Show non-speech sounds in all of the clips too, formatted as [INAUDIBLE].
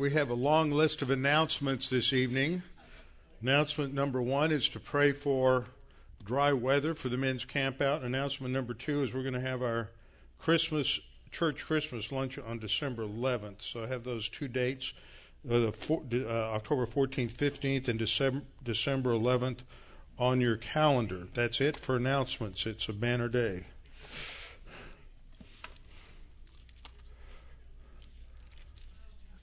we have a long list of announcements this evening. Announcement number one is to pray for dry weather for the men's camp out. Announcement number two is we're going to have our Christmas church Christmas lunch on December 11th. So I have those two dates, uh, the four, uh, October 14th, 15th, and December December 11th on your calendar. That's it for announcements. It's a banner day.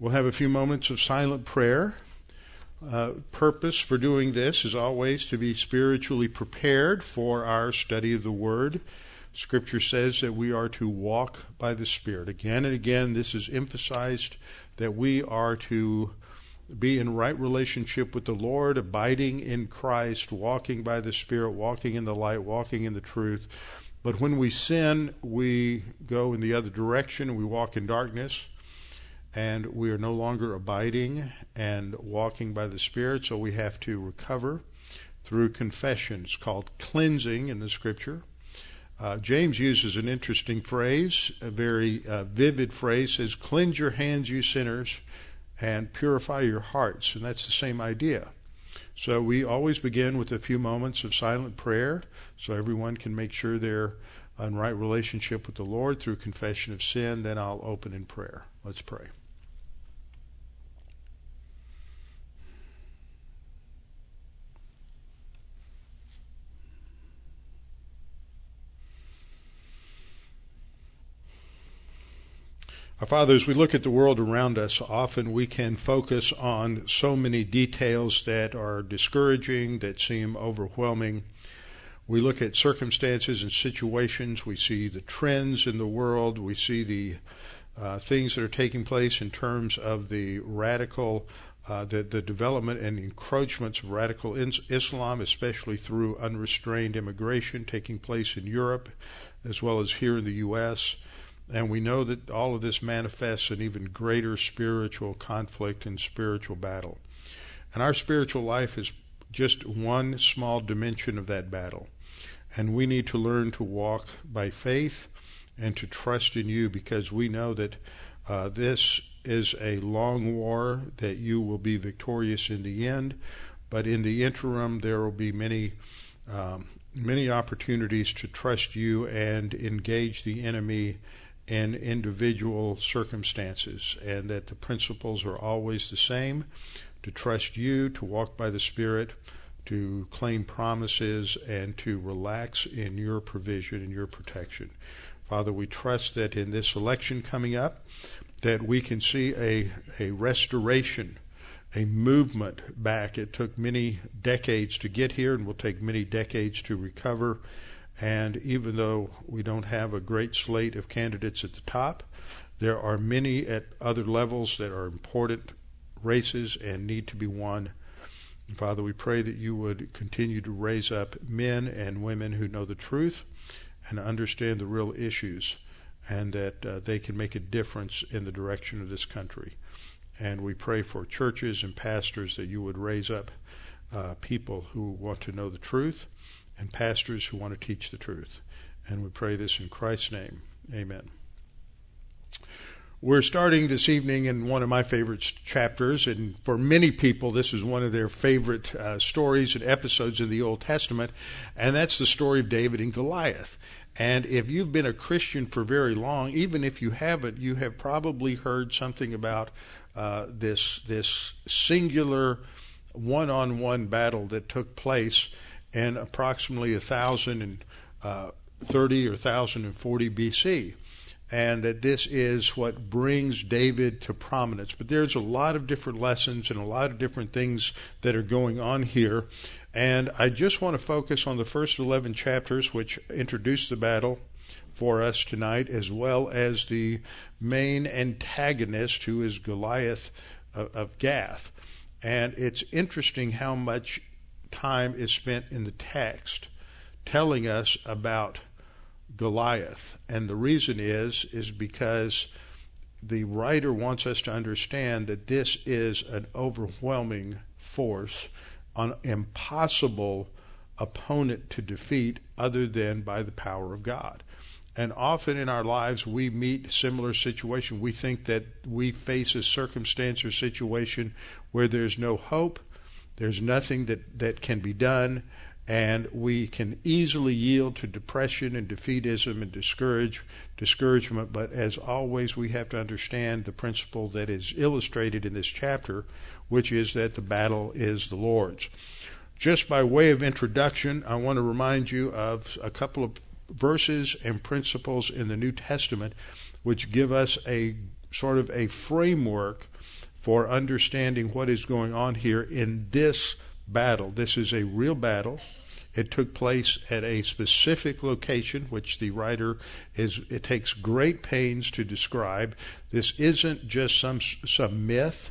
We'll have a few moments of silent prayer. Uh, purpose for doing this is always to be spiritually prepared for our study of the Word. Scripture says that we are to walk by the Spirit. Again and again, this is emphasized that we are to be in right relationship with the Lord, abiding in Christ, walking by the Spirit, walking in the light, walking in the truth. But when we sin, we go in the other direction, we walk in darkness and we are no longer abiding and walking by the Spirit, so we have to recover through confession. It's called cleansing in the Scripture. Uh, James uses an interesting phrase, a very uh, vivid phrase, says, Cleanse your hands, you sinners, and purify your hearts. And that's the same idea. So we always begin with a few moments of silent prayer so everyone can make sure they're in right relationship with the Lord through confession of sin. Then I'll open in prayer. Let's pray. Our Father, as we look at the world around us, often we can focus on so many details that are discouraging, that seem overwhelming. We look at circumstances and situations, we see the trends in the world, we see the uh, things that are taking place in terms of the radical, uh, the, the development and encroachments of radical Islam, especially through unrestrained immigration taking place in Europe as well as here in the U.S. And we know that all of this manifests in even greater spiritual conflict and spiritual battle. And our spiritual life is just one small dimension of that battle. And we need to learn to walk by faith and to trust in you because we know that uh, this is a long war, that you will be victorious in the end. But in the interim, there will be many. Um, many opportunities to trust you and engage the enemy in individual circumstances, and that the principles are always the same to trust you, to walk by the Spirit, to claim promises, and to relax in your provision and your protection. Father, we trust that in this election coming up, that we can see a, a restoration, a movement back. It took many decades to get here and will take many decades to recover. And even though we don't have a great slate of candidates at the top, there are many at other levels that are important races and need to be won. And Father, we pray that you would continue to raise up men and women who know the truth and understand the real issues, and that uh, they can make a difference in the direction of this country. And we pray for churches and pastors that you would raise up uh, people who want to know the truth and pastors who want to teach the truth. And we pray this in Christ's name. Amen. We're starting this evening in one of my favorite chapters, and for many people, this is one of their favorite uh, stories and episodes in the Old Testament, and that's the story of David and Goliath. And if you've been a Christian for very long, even if you haven't, you have probably heard something about uh, this this singular one-on-one battle that took place in approximately 1030 uh, or 1040 BC and that this is what brings David to prominence. But there's a lot of different lessons and a lot of different things that are going on here. And I just want to focus on the first 11 chapters, which introduce the battle for us tonight, as well as the main antagonist, who is Goliath of Gath. And it's interesting how much time is spent in the text telling us about Goliath. And the reason is is because the writer wants us to understand that this is an overwhelming force, an impossible opponent to defeat other than by the power of God. And often in our lives, we meet similar situations. We think that we face a circumstance or situation where there's no hope, there's nothing that, that can be done, and we can easily yield to depression and defeatism and discourage discouragement but as always we have to understand the principle that is illustrated in this chapter which is that the battle is the lord's. Just by way of introduction i want to remind you of a couple of verses and principles in the new testament which give us a sort of a framework for understanding what is going on here in this battle. This is a real battle. It took place at a specific location, which the writer is. It takes great pains to describe. This isn't just some some myth.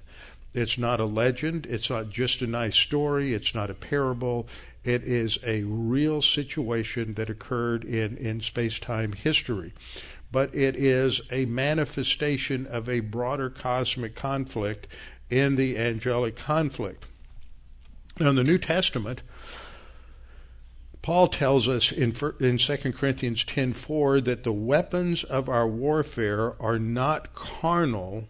It's not a legend. It's not just a nice story. It's not a parable. It is a real situation that occurred in, in space time history. But it is a manifestation of a broader cosmic conflict in the angelic conflict. Now, in the New Testament, Paul tells us in, in 2 Corinthians 10:4 that the weapons of our warfare are not carnal,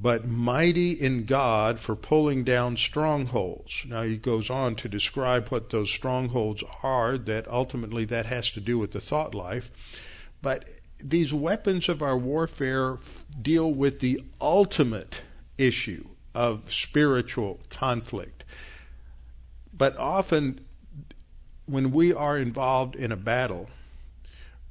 but mighty in God for pulling down strongholds. Now he goes on to describe what those strongholds are, that ultimately that has to do with the thought life. But these weapons of our warfare deal with the ultimate issue of spiritual conflict. But often, when we are involved in a battle,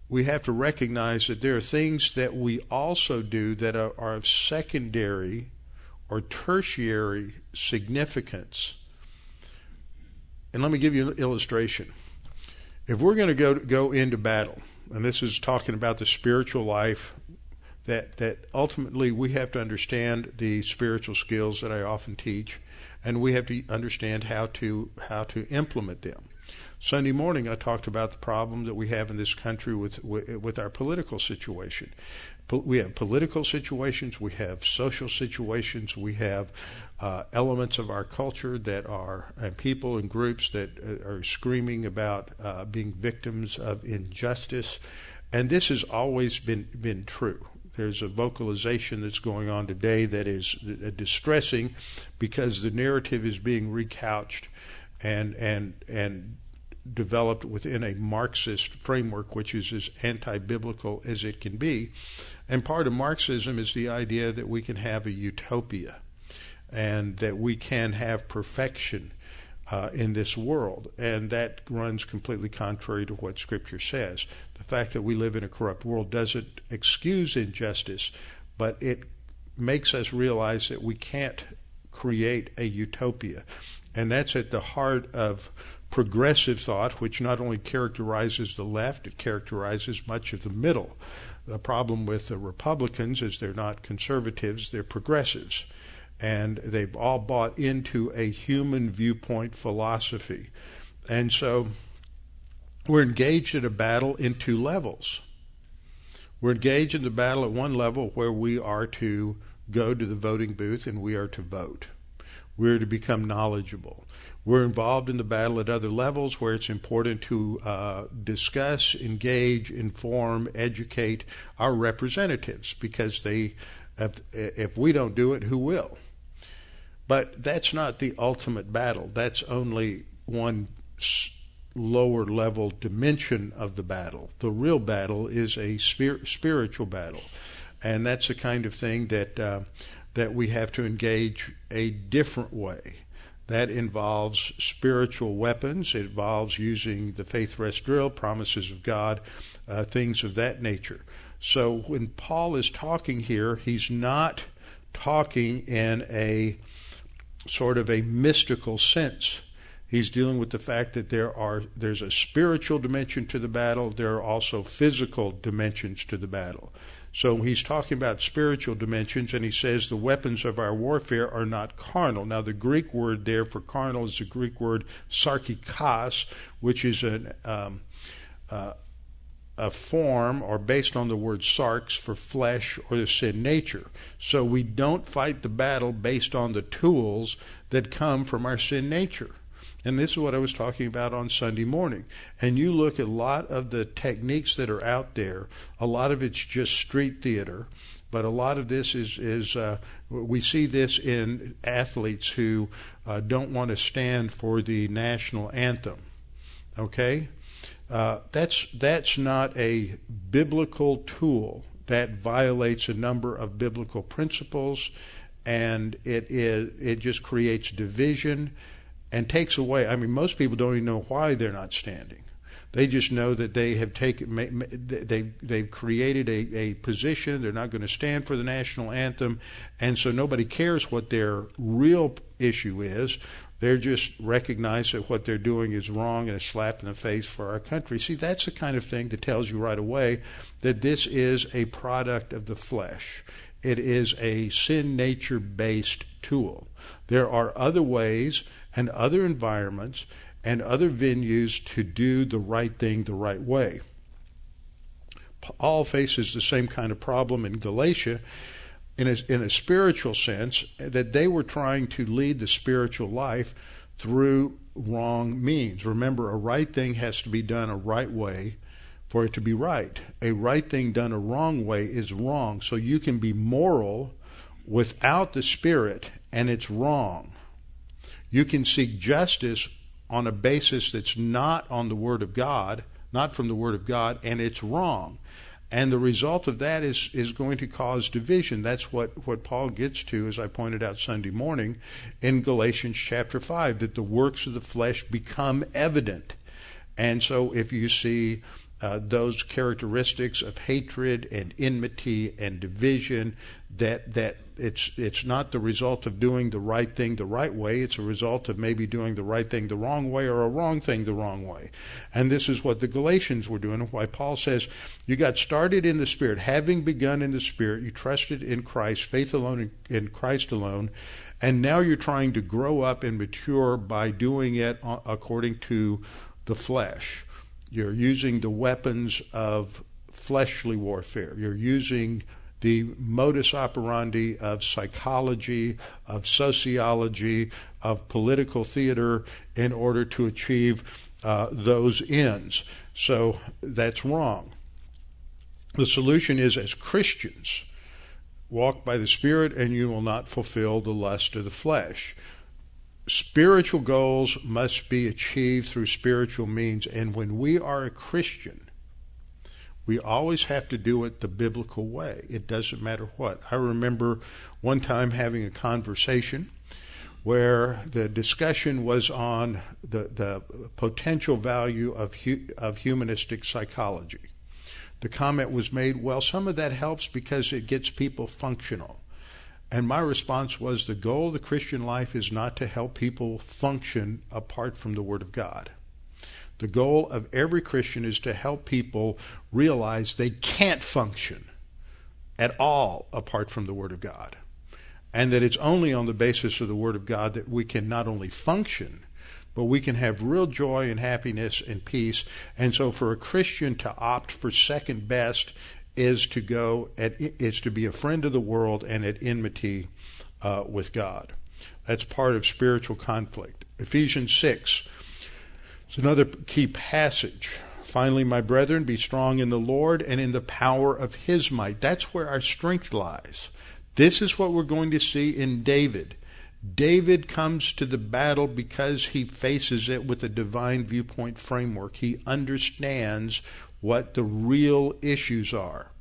we have to recognize that there are things that we also do that are, are of secondary or tertiary significance. And let me give you an illustration. If we're going to go go into battle, and this is talking about the spiritual life, that that ultimately we have to understand the spiritual skills that I often teach and we have to understand how to how to implement them. Sunday morning, I talked about the problem that we have in this country with with our political situation. We have political situations, we have social situations, we have uh, elements of our culture that are and people and groups that uh, are screaming about uh, being victims of injustice, and this has always been been true. There's a vocalization that's going on today that is distressing because the narrative is being recouched and and and developed within a Marxist framework, which is as anti-biblical as it can be. And part of Marxism is the idea that we can have a utopia and that we can have perfection uh, in this world. And that runs completely contrary to what Scripture says. The fact that we live in a corrupt world doesn't excuse injustice, but it makes us realize that we can't create a utopia. And that's at the heart of progressive thought, which not only characterizes the left, it characterizes much of the middle. The problem with the Republicans is they're not conservatives, they're progressives and they've all bought into a human viewpoint philosophy. And so we're engaged in a battle in two levels. We're engaged in the battle at one level where we are to go to the voting booth and we are to vote. We're to become knowledgeable. We're involved in the battle at other levels where it's important to uh, discuss, engage, inform, educate our representatives because they, if, if we don't do it, who will? But that's not the ultimate battle. That's only one lower level dimension of the battle. The real battle is a spir- spiritual battle. And that's the kind of thing that uh, that we have to engage a different way. That involves spiritual weapons. It involves using the faith rest drill, promises of God, uh, things of that nature. So when Paul is talking here, he's not talking in a sort of a mystical sense. He's dealing with the fact that there are there's a spiritual dimension to the battle. There are also physical dimensions to the battle. So he's talking about spiritual dimensions, and he says the weapons of our warfare are not carnal. Now, the Greek word there for carnal is the Greek word sarkikos, which is an, um, uh, a form or based on the word sarx for flesh or the sin nature. So we don't fight the battle based on the tools that come from our sin nature. And this is what I was talking about on Sunday morning. And you look at a lot of the techniques that are out there, a lot of it's just street theater, but a lot of this is, is uh, we see this in athletes who uh, don't want to stand for the national anthem. Okay? Uh, that's that's not a biblical tool that violates a number of biblical principles, and it is it just creates division and takes away. I mean, most people don't even know why they're not standing. They just know that they have taken they they've created a, a position. They're not going to stand for the national anthem, and so nobody cares what their real issue is. They're just recognize that what they're doing is wrong and a slap in the face for our country. See, that's the kind of thing that tells you right away that this is a product of the flesh. It is a sin nature based tool. There are other ways and other environments and other venues to do the right thing the right way. Paul faces the same kind of problem in Galatia in a, in a spiritual sense, that they were trying to lead the spiritual life through wrong means. Remember, a right thing has to be done a right way for it to be right. A right thing done a wrong way is wrong. So you can be moral without the Spirit, and it's wrong. You can seek justice on a basis that's not on the Word of God, not from the Word of God, and it's wrong. And the result of that is, is going to cause division. That's what, what Paul gets to, as I pointed out Sunday morning in Galatians chapter 5, that the works of the flesh become evident. And so if you see uh, those characteristics of hatred and enmity and division that that it's it's not the result of doing the right thing the right way. It's a result of maybe doing the right thing the wrong way or a wrong thing the wrong way. And this is what the galatians were doing. Why paul says you got started in the spirit. Having begun in the spirit you trusted in christ faith alone in christ alone and now you're trying to grow up and mature by doing it according to the flesh you're using the weapons of fleshly warfare. You're using the modus operandi of psychology, of sociology, of political theater in order to achieve uh, those ends. So that's wrong. The solution is as Christians, walk by the Spirit and you will not fulfill the lust of the flesh spiritual goals must be achieved through spiritual means. And when we are a Christian, we always have to do it the biblical way. It doesn't matter what. I remember one time having a conversation where the discussion was on the, the potential value of, hu- of humanistic psychology. The comment was made, well, some of that helps because it gets people functional. And my response was the goal of the Christian life is not to help people function apart from the Word of God. The goal of every Christian is to help people realize they can't function at all apart from the Word of God. And that it's only on the basis of the Word of God that we can not only function, but we can have real joy and happiness and peace. And so for a Christian to opt for second best is to go at is to be a friend of the world and at enmity uh, with God. That's part of spiritual conflict. Ephesians six. It's another key passage. Finally, my brethren, be strong in the Lord and in the power of His might. That's where our strength lies. This is what we're going to see in David. David comes to the battle because he faces it with a divine viewpoint framework. He understands what the real issues are.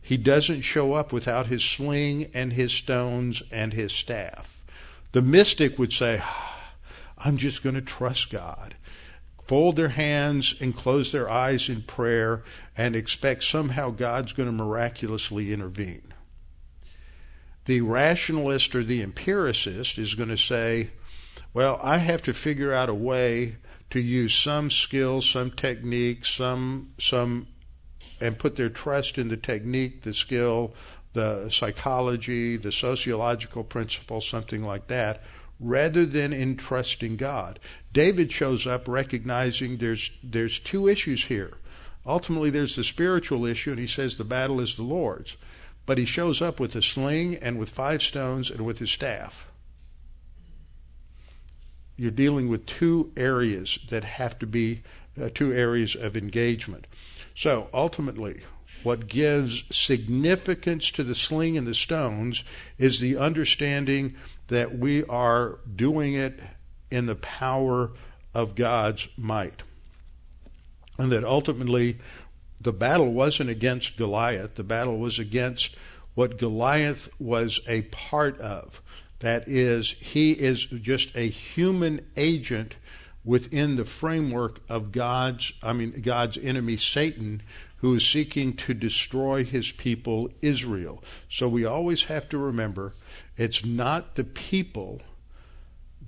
He doesn't show up without his sling and his stones and his staff. The mystic would say, ah, I'm just going to trust God. Fold their hands and close their eyes in prayer and expect somehow God's going to miraculously intervene. The rationalist or the empiricist is going to say, well, I have to figure out a way to use some skill, some technique, some some and put their trust in the technique, the skill, the psychology, the sociological principle, something like that, rather than in trusting God. David shows up recognizing there's there's two issues here. Ultimately there's the spiritual issue and he says the battle is the Lord's. But he shows up with a sling and with five stones and with his staff. You're dealing with two areas that have to be uh, two areas of engagement. So ultimately, what gives significance to the sling and the stones is the understanding that we are doing it in the power of God's might. And that ultimately the battle wasn't against Goliath, the battle was against what Goliath was a part of. That is, he is just a human agent within the framework of God's, I mean, God's enemy, Satan, who is seeking to destroy his people, Israel. So we always have to remember it's not the people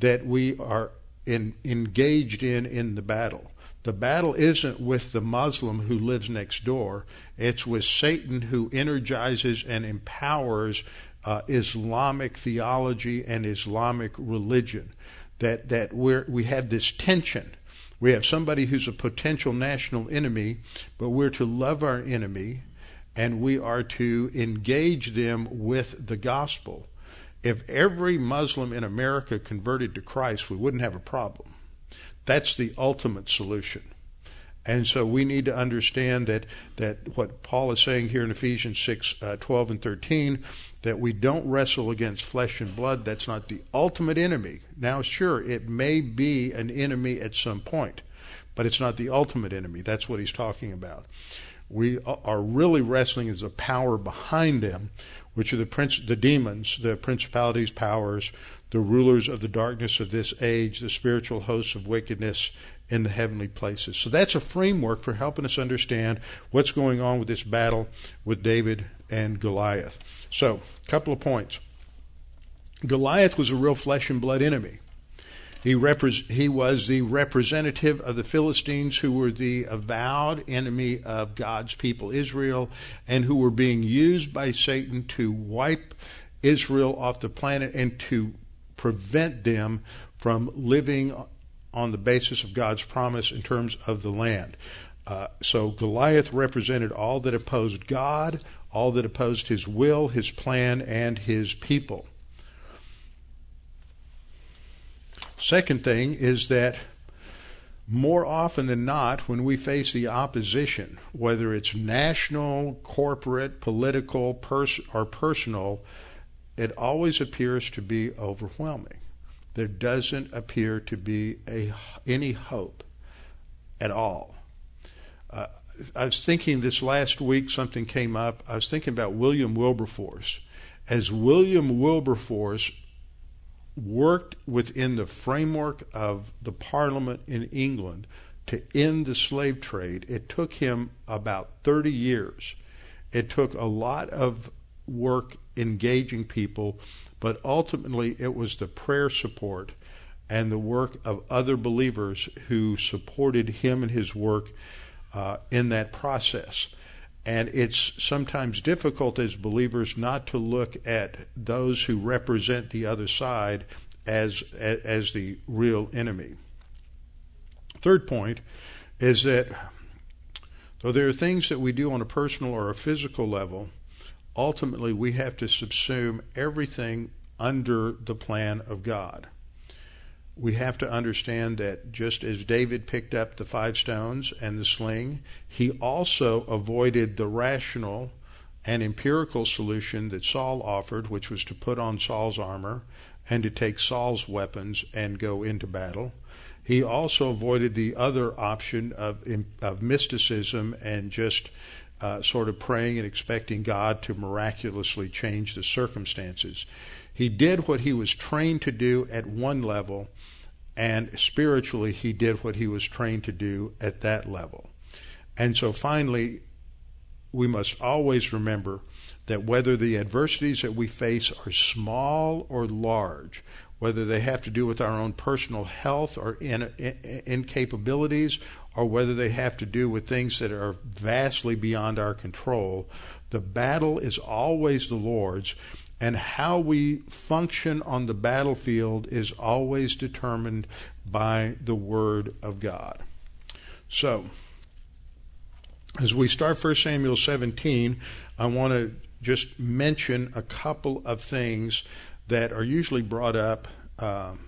that we are in, engaged in in the battle. The battle isn't with the Muslim who lives next door. It's with Satan who energizes and empowers uh, Islamic theology and Islamic religion that that we we have this tension. We have somebody who's a potential national enemy, but we're to love our enemy and we are to engage them with the gospel. If every Muslim in America converted to Christ, we wouldn't have a problem. That's the ultimate solution. And so we need to understand that, that what Paul is saying here in Ephesians 6, uh, 12 and 13, that we don't wrestle against flesh and blood. That's not the ultimate enemy. Now, sure, it may be an enemy at some point, but it's not the ultimate enemy. That's what he's talking about. We are really wrestling as a power behind them, which are the prince, the demons, the principalities, powers, the rulers of the darkness of this age, the spiritual hosts of wickedness in the heavenly places. So that's a framework for helping us understand what's going on with this battle with David and Goliath. So, a couple of points. Goliath was a real flesh and blood enemy. He, repre- he was the representative of the Philistines, who were the avowed enemy of God's people, Israel, and who were being used by Satan to wipe Israel off the planet and to prevent them from living on the basis of God's promise in terms of the land. Uh, so Goliath represented all that opposed God, all that opposed his will, his plan, and his people. Second thing is that more often than not, when we face the opposition, whether it's national, corporate, political, pers- or personal, it always appears to be overwhelming there doesn't appear to be a, any hope at all. Uh, I was thinking this last week, something came up. I was thinking about William Wilberforce. As William Wilberforce worked within the framework of the Parliament in England to end the slave trade, it took him about 30 years. It took a lot of work engaging people but ultimately it was the prayer support and the work of other believers who supported him and his work uh, in that process. And it's sometimes difficult as believers not to look at those who represent the other side as as the real enemy. Third point is that though there are things that we do on a personal or a physical level ultimately we have to subsume everything under the plan of God. We have to understand that just as David picked up the five stones and the sling, he also avoided the rational and empirical solution that Saul offered, which was to put on Saul's armor and to take Saul's weapons and go into battle. He also avoided the other option of, of mysticism and just uh, sort of praying and expecting God to miraculously change the circumstances. He did what he was trained to do at one level, and spiritually, he did what he was trained to do at that level. And so finally, we must always remember that whether the adversities that we face are small or large, whether they have to do with our own personal health or in, in, incapabilities, or whether they have to do with things that are vastly beyond our control, the battle is always the Lord's, and how we function on the battlefield is always determined by the Word of God. So, as we start 1 Samuel 17, I want to just mention a couple of things that are usually brought up um,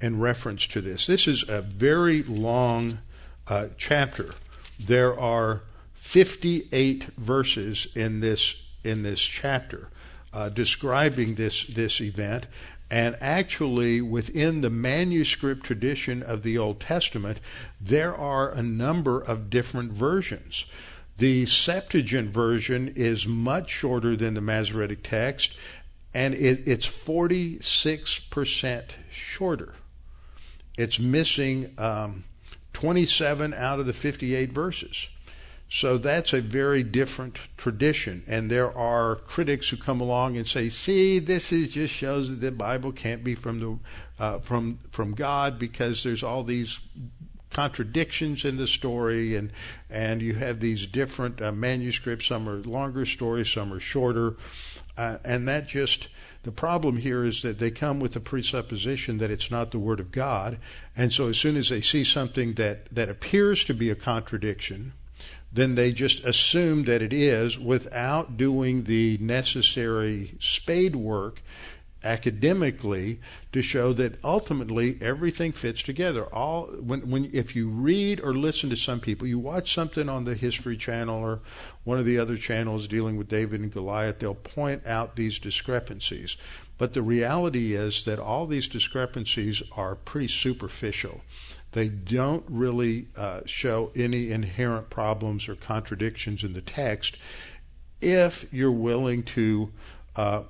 in reference to this. This is a very long uh, chapter. There are 58 verses in this in this chapter uh, describing this this event, and actually, within the manuscript tradition of the Old Testament, there are a number of different versions. The Septuagint version is much shorter than the Masoretic text, and it, it's 46% shorter. It's missing um, 27 out of the 58 verses. So that's a very different tradition. And there are critics who come along and say, see, this is just shows that the Bible can't be from the uh, from from God because there's all these contradictions in the story and and you have these different uh, manuscripts some are longer stories some are shorter uh, and that just the problem here is that they come with the presupposition that it's not the word of God. And so as soon as they see something that that appears to be a contradiction then they just assume that it is without doing the necessary spade work academically to show that ultimately everything fits together. All when when if you read or listen to some people you watch something on the history channel or one of the other channels dealing with David and Goliath they'll point out these discrepancies. But the reality is that all these discrepancies are pretty superficial. They don't really uh, show any inherent problems or contradictions in the text. If you're willing to uh,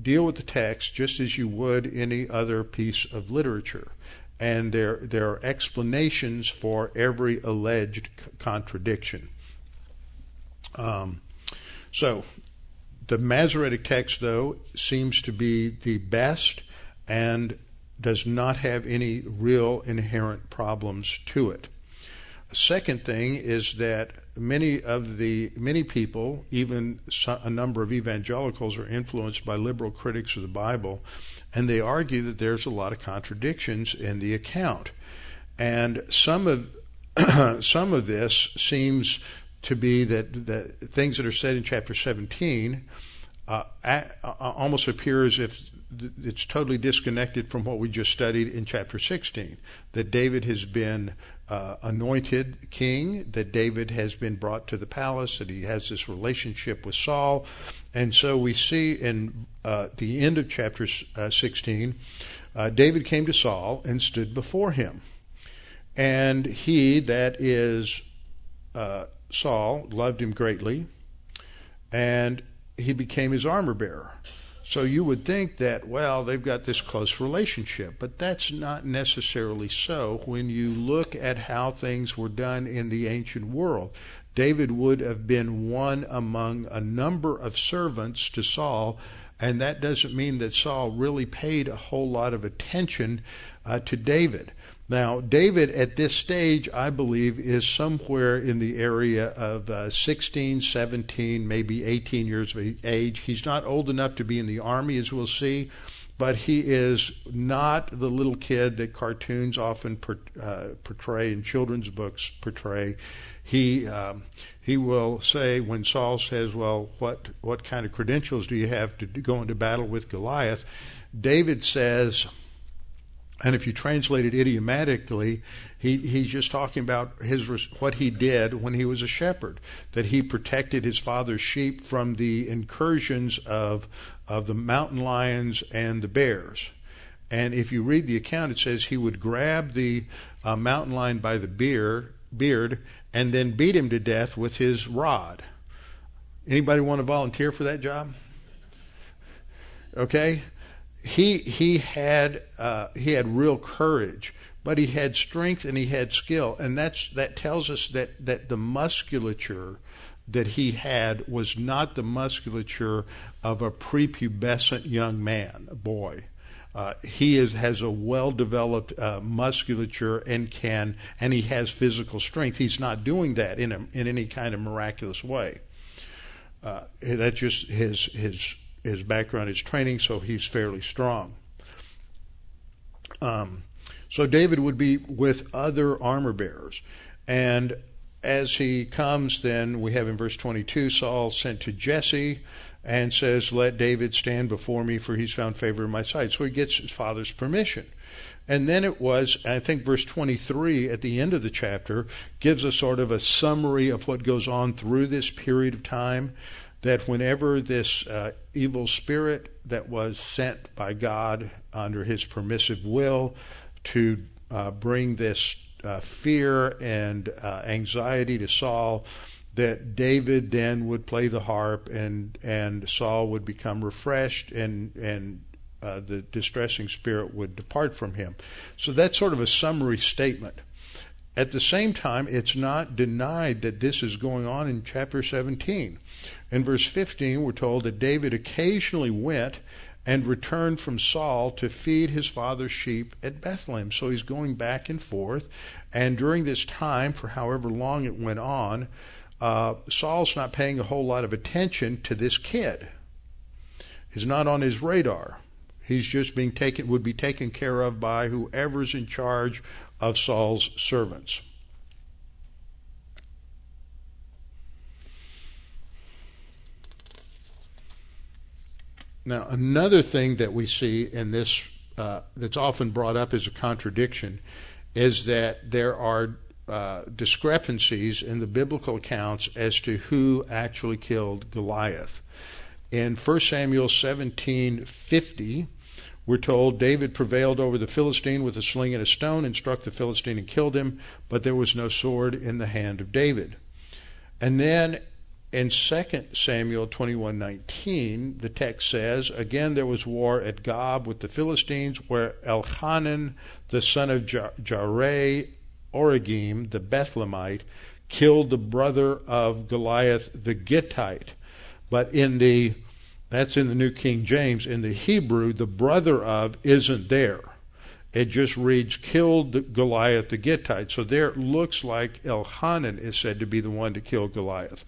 deal with the text just as you would any other piece of literature. And there, there are explanations for every alleged c- contradiction. Um, so, the Masoretic text, though, seems to be the best and does not have any real inherent problems to it. Second thing is that many of the many people, even a number of evangelicals, are influenced by liberal critics of the Bible, and they argue that there's a lot of contradictions in the account, and some of [CLEARS THROAT] some of this seems to be that that things that are said in chapter 17 uh, a, almost appear as if it's totally disconnected from what we just studied in chapter 16 that David has been uh, anointed king, that David has been brought to the palace, that he has this relationship with Saul. And so we see in uh, the end of chapter uh, 16, uh, David came to Saul and stood before him. And he, that is uh, Saul, loved him greatly, and he became his armor bearer. So you would think that, well, they've got this close relationship, but that's not necessarily so when you look at how things were done in the ancient world. David would have been one among a number of servants to Saul, and that doesn't mean that Saul really paid a whole lot of attention uh, to David. Now, David at this stage, I believe, is somewhere in the area of uh, 16, 17, maybe 18 years of age. He's not old enough to be in the army, as we'll see, but he is not the little kid that cartoons often per, uh, portray and children's books portray. He um, he will say when Saul says, "Well, what what kind of credentials do you have to go into battle with Goliath?" David says and if you translate it idiomatically, he, he's just talking about his what he did when he was a shepherd, that he protected his father's sheep from the incursions of of the mountain lions and the bears. And if you read the account, it says he would grab the uh, mountain lion by the beard and then beat him to death with his rod. Anybody want to volunteer for that job? Okay, he he had uh, he had real courage, but he had strength and he had skill, and that's that tells us that that the musculature that he had was not the musculature of a prepubescent young man, a boy. Uh, he is, has a well-developed uh, musculature and can, and he has physical strength. He's not doing that in a, in any kind of miraculous way. Uh, just his his his background, his training, so he's fairly strong. Um, so David would be with other armor bearers, and as he comes, then we have in verse 22 Saul sent to Jesse and says, Let David stand before me, for he's found favor in my sight. So he gets his father's permission. And then it was, I think verse 23 at the end of the chapter gives us sort of a summary of what goes on through this period of time. That whenever this uh, evil spirit that was sent by God under his permissive will to uh, bring this uh, fear and uh, anxiety to Saul that David then would play the harp and and Saul would become refreshed and and uh, the distressing spirit would depart from him. So that's sort of a summary statement. At the same time, it's not denied that this is going on in chapter 17. In verse 15, we're told that David occasionally went and returned from Saul to feed his father's sheep at Bethlehem. So he's going back and forth. And during this time, for however long it went on, uh, Saul's not paying a whole lot of attention to this kid. He's not on his radar. He's just being taken, would be taken care of by whoever's in charge of Saul's servants. Now, another thing that we see in this uh, that's often brought up as a contradiction is that there are uh, discrepancies in the biblical accounts as to who actually killed Goliath. In 1 Samuel 17:50, we're told David prevailed over the Philistine with a sling and a stone and struck the Philistine and killed him, but there was no sword in the hand of David. And then in 2 Samuel 21:19, the text says, "Again there was war at Gob with the Philistines, where Elhanan, the son of Jaare Oregim, the Bethlehemite, killed the brother of Goliath the Gittite." But in the that's in the New King James. In the Hebrew, the brother of isn't there. It just reads, killed Goliath the Gittite. So there it looks like Elhanan is said to be the one to kill Goliath.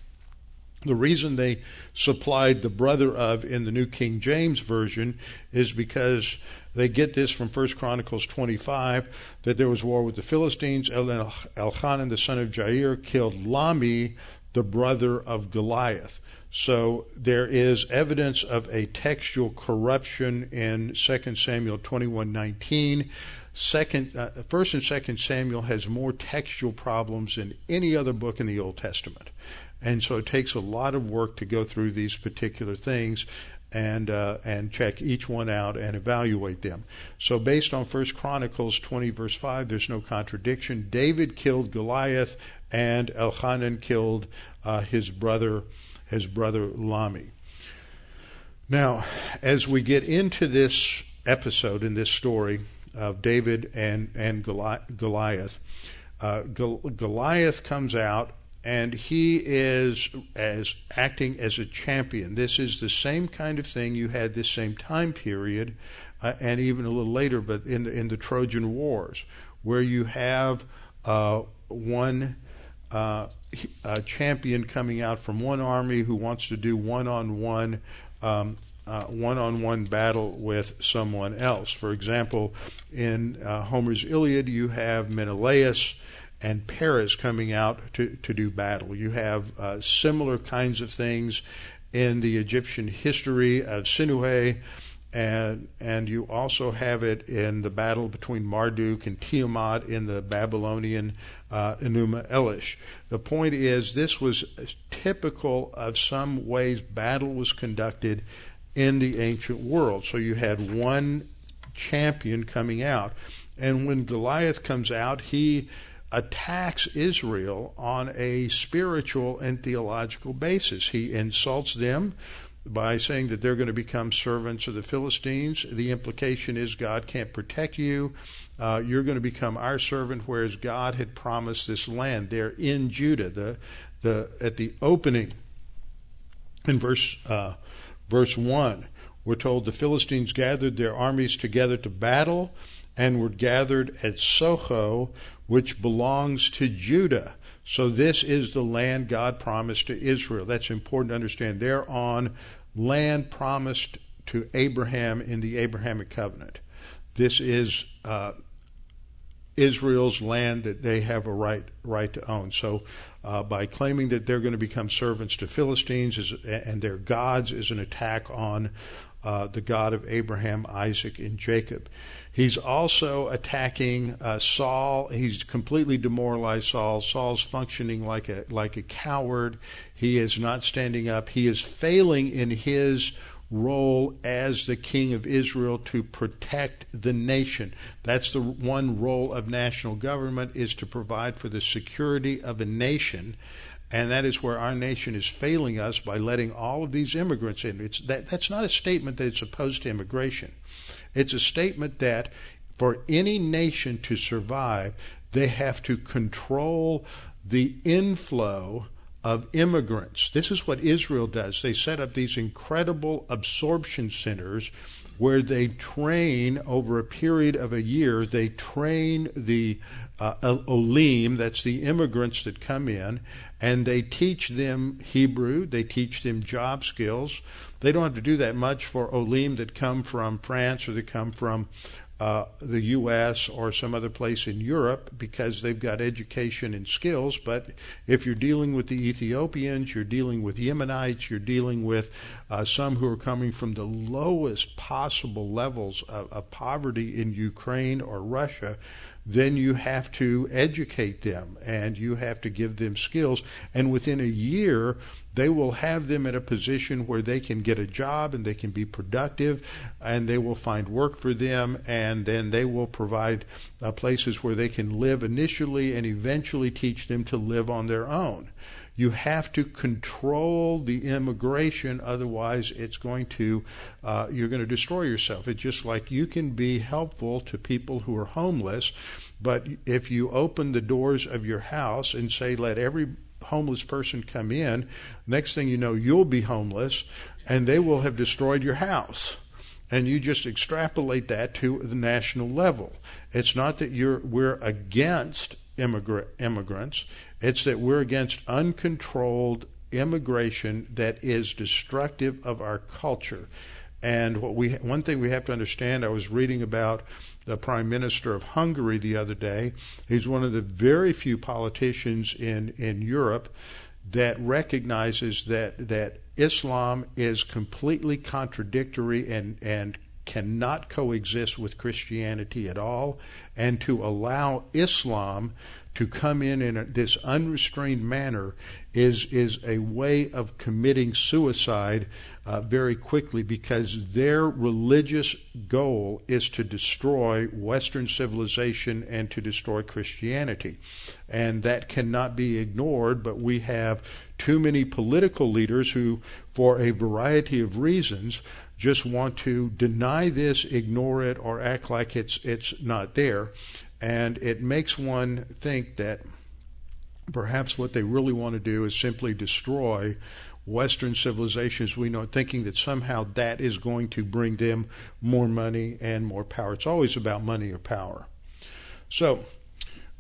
The reason they supplied the brother of in the New King James Version is because they get this from 1 Chronicles 25 that there was war with the Philistines. Elhanan, the son of Jair, killed Lahmi, the brother of Goliath. So there is evidence of a textual corruption in 2 Samuel 21:19. Second, uh, First and Second Samuel has more textual problems than any other book in the Old Testament. And so it takes a lot of work to go through these particular things and uh, and check each one out and evaluate them. So based on First Chronicles 20 verse 5, there's no contradiction. David killed Goliath, and Elhanan killed uh, his brother his brother Lahmi. Now, as we get into this episode in this story of David and and Goliath, uh, Goliath comes out and he is as acting as a champion. This is the same kind of thing you had this same time period, uh, and even a little later, but in the, in the Trojan Wars, where you have uh, one uh, a champion coming out from one army who wants to do one-on-one. Um, uh, one-on-one battle with someone else. For example, in uh, Homer's Iliad, you have Menelaus and Paris coming out to, to do battle. You have uh, similar kinds of things in the Egyptian history of Sinuhe, and and you also have it in the battle between Marduk and Tiamat in the Babylonian uh, Enuma Elish. The point is, this was typical of some ways battle was conducted in the ancient world. So you had one champion coming out, and when Goliath comes out, he attacks Israel on a spiritual and theological basis. He insults them by saying that they're going to become servants of the Philistines. The implication is God can't protect you. Uh, you're going to become our servant, whereas God had promised this land. They're in Judah. The the at the opening in verse uh, verse one, we're told the Philistines gathered their armies together to battle, and were gathered at Socho, which belongs to Judah. So this is the land God promised to Israel. That's important to understand. They're on land promised to Abraham in the Abrahamic covenant. This is uh, Israel's land that they have a right right to own. So, uh, by claiming that they're going to become servants to Philistines is, and their gods is an attack on uh, the God of Abraham, Isaac, and Jacob. He's also attacking uh, Saul. He's completely demoralized Saul. Saul's functioning like a like a coward. He is not standing up. He is failing in his role as the king of Israel to protect the nation. That's the one role of national government is to provide for the security of a nation. And that is where our nation is failing us by letting all of these immigrants in. It's that, that's not a statement that it's opposed to immigration. It's a statement that for any nation to survive, they have to control the inflow of immigrants. This is what Israel does. They set up these incredible absorption centers where they train over a period of a year, they train the uh, Olim, that's the immigrants that come in, and they teach them Hebrew, they teach them job skills. They don't have to do that much for Olim that come from France or that come from uh, the U.S. or some other place in Europe because they've got education and skills. But if you're dealing with the Ethiopians, you're dealing with Yemenites, you're dealing with uh, some who are coming from the lowest possible levels of, of poverty in Ukraine or Russia, then you have to educate them and you have to give them skills. And within a year, they will have them in a position where they can get a job and they can be productive and they will find work for them and then they will provide uh, places where they can live initially and eventually teach them to live on their own. You have to control the immigration, otherwise, it's going to uh, you're going to destroy yourself. It's just like you can be helpful to people who are homeless, but if you open the doors of your house and say, "Let every homeless person come in," next thing you know, you'll be homeless, and they will have destroyed your house and you just extrapolate that to the national level. It's not that you're we're against immigrant immigrants. It's that we're against uncontrolled immigration that is destructive of our culture. And what we one thing we have to understand, I was reading about the Prime Minister of Hungary the other day. He's one of the very few politicians in, in Europe that recognizes that that Islam is completely contradictory and, and cannot coexist with Christianity at all, and to allow Islam to come in in a, this unrestrained manner is is a way of committing suicide uh, very quickly because their religious goal is to destroy Western civilization and to destroy Christianity, and that cannot be ignored. But we have too many political leaders who, for a variety of reasons, just want to deny this, ignore it, or act like it's it's not there. And it makes one think that perhaps what they really want to do is simply destroy Western civilizations we know thinking that somehow that is going to bring them more money and more power. It's always about money or power. So,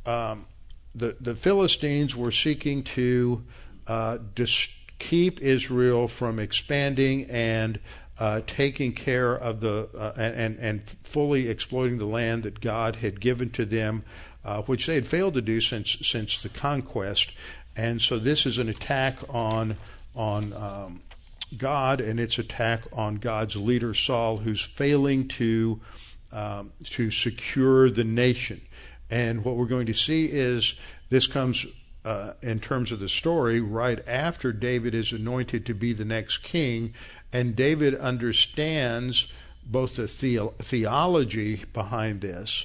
um, the the Philistines were seeking to uh, dis- keep Israel from expanding and uh, taking care of the uh, and and fully exploiting the land that God had given to them, uh, which they had failed to do since since the conquest. And so this is an attack on on um, God, and it's attack on God's leader Saul, who's failing to um, to secure the nation. And what we're going to see is this comes uh, in terms of the story right after David is anointed to be the next king, and David understands both the, the- theology behind this,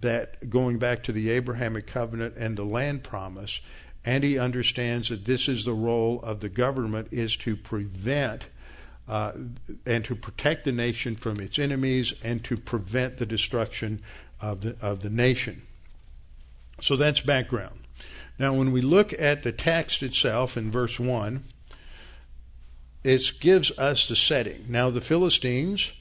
that going back to the Abrahamic covenant and the land promise, and he understands that this is the role of the government is to prevent uh, and to protect the nation from its enemies and to prevent the destruction of the of the nation. So that's background. Now, when we look at the text itself in verse one, it gives us the setting. Now, the Philistines